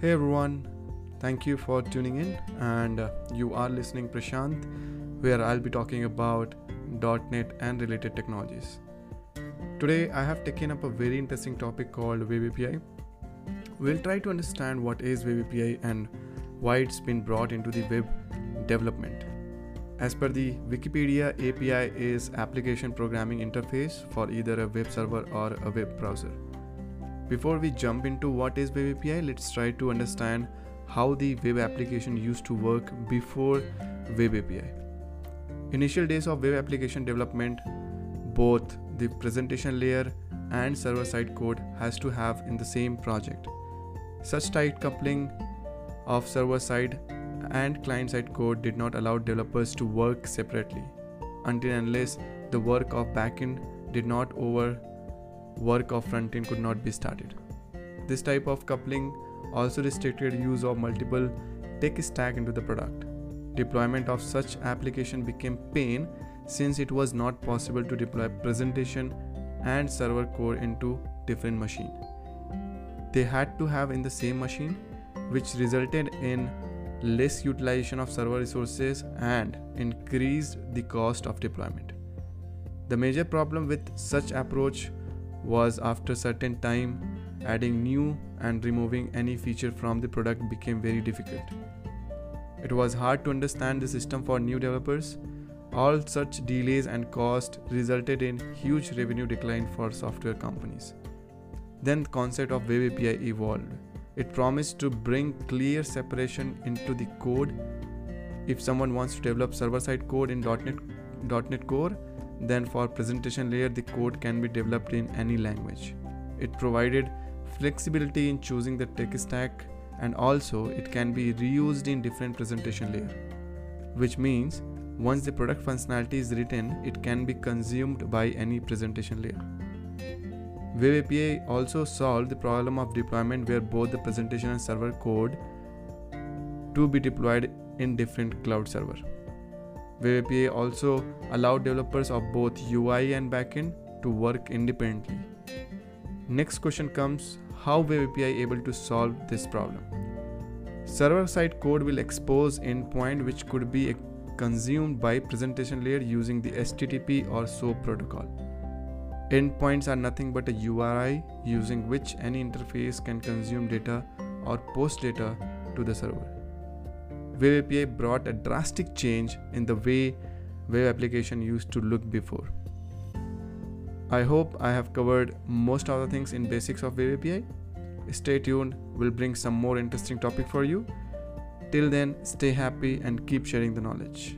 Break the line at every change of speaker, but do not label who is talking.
Hey everyone, thank you for tuning in, and uh, you are listening Prashant, where I'll be talking about .NET and related technologies. Today, I have taken up a very interesting topic called Web API. We'll try to understand what is Web API and why it's been brought into the web development. As per the Wikipedia, API is application programming interface for either a web server or a web browser. Before we jump into what is Web API, let's try to understand how the web application used to work before Web API. Initial days of web application development, both the presentation layer and server side code has to have in the same project. Such tight coupling of server side and client side code did not allow developers to work separately until unless the work of backend did not over work of frontend could not be started. This type of coupling also restricted use of multiple tech stack into the product. Deployment of such application became pain since it was not possible to deploy presentation and server core into different machine. They had to have in the same machine which resulted in less utilization of server resources and increased the cost of deployment. The major problem with such approach was after certain time adding new and removing any feature from the product became very difficult. It was hard to understand the system for new developers. All such delays and cost resulted in huge revenue decline for software companies. Then the concept of Web API evolved it promised to bring clear separation into the code. If someone wants to develop server side code in .NET, .NET Core, then for presentation layer the code can be developed in any language. It provided flexibility in choosing the tech stack and also it can be reused in different presentation layer. Which means once the product functionality is written, it can be consumed by any presentation layer. Web API also solved the problem of deployment where both the presentation and server code to be deployed in different cloud server. Web API also allowed developers of both UI and backend to work independently. Next question comes how Web API able to solve this problem? Server side code will expose endpoint which could be consumed by presentation layer using the HTTP or SOAP protocol. Endpoints are nothing but a URI using which any interface can consume data or post data to the server. Web API brought a drastic change in the way web application used to look before. I hope I have covered most of the things in basics of Web API. Stay tuned, we'll bring some more interesting topic for you. Till then, stay happy and keep sharing the knowledge.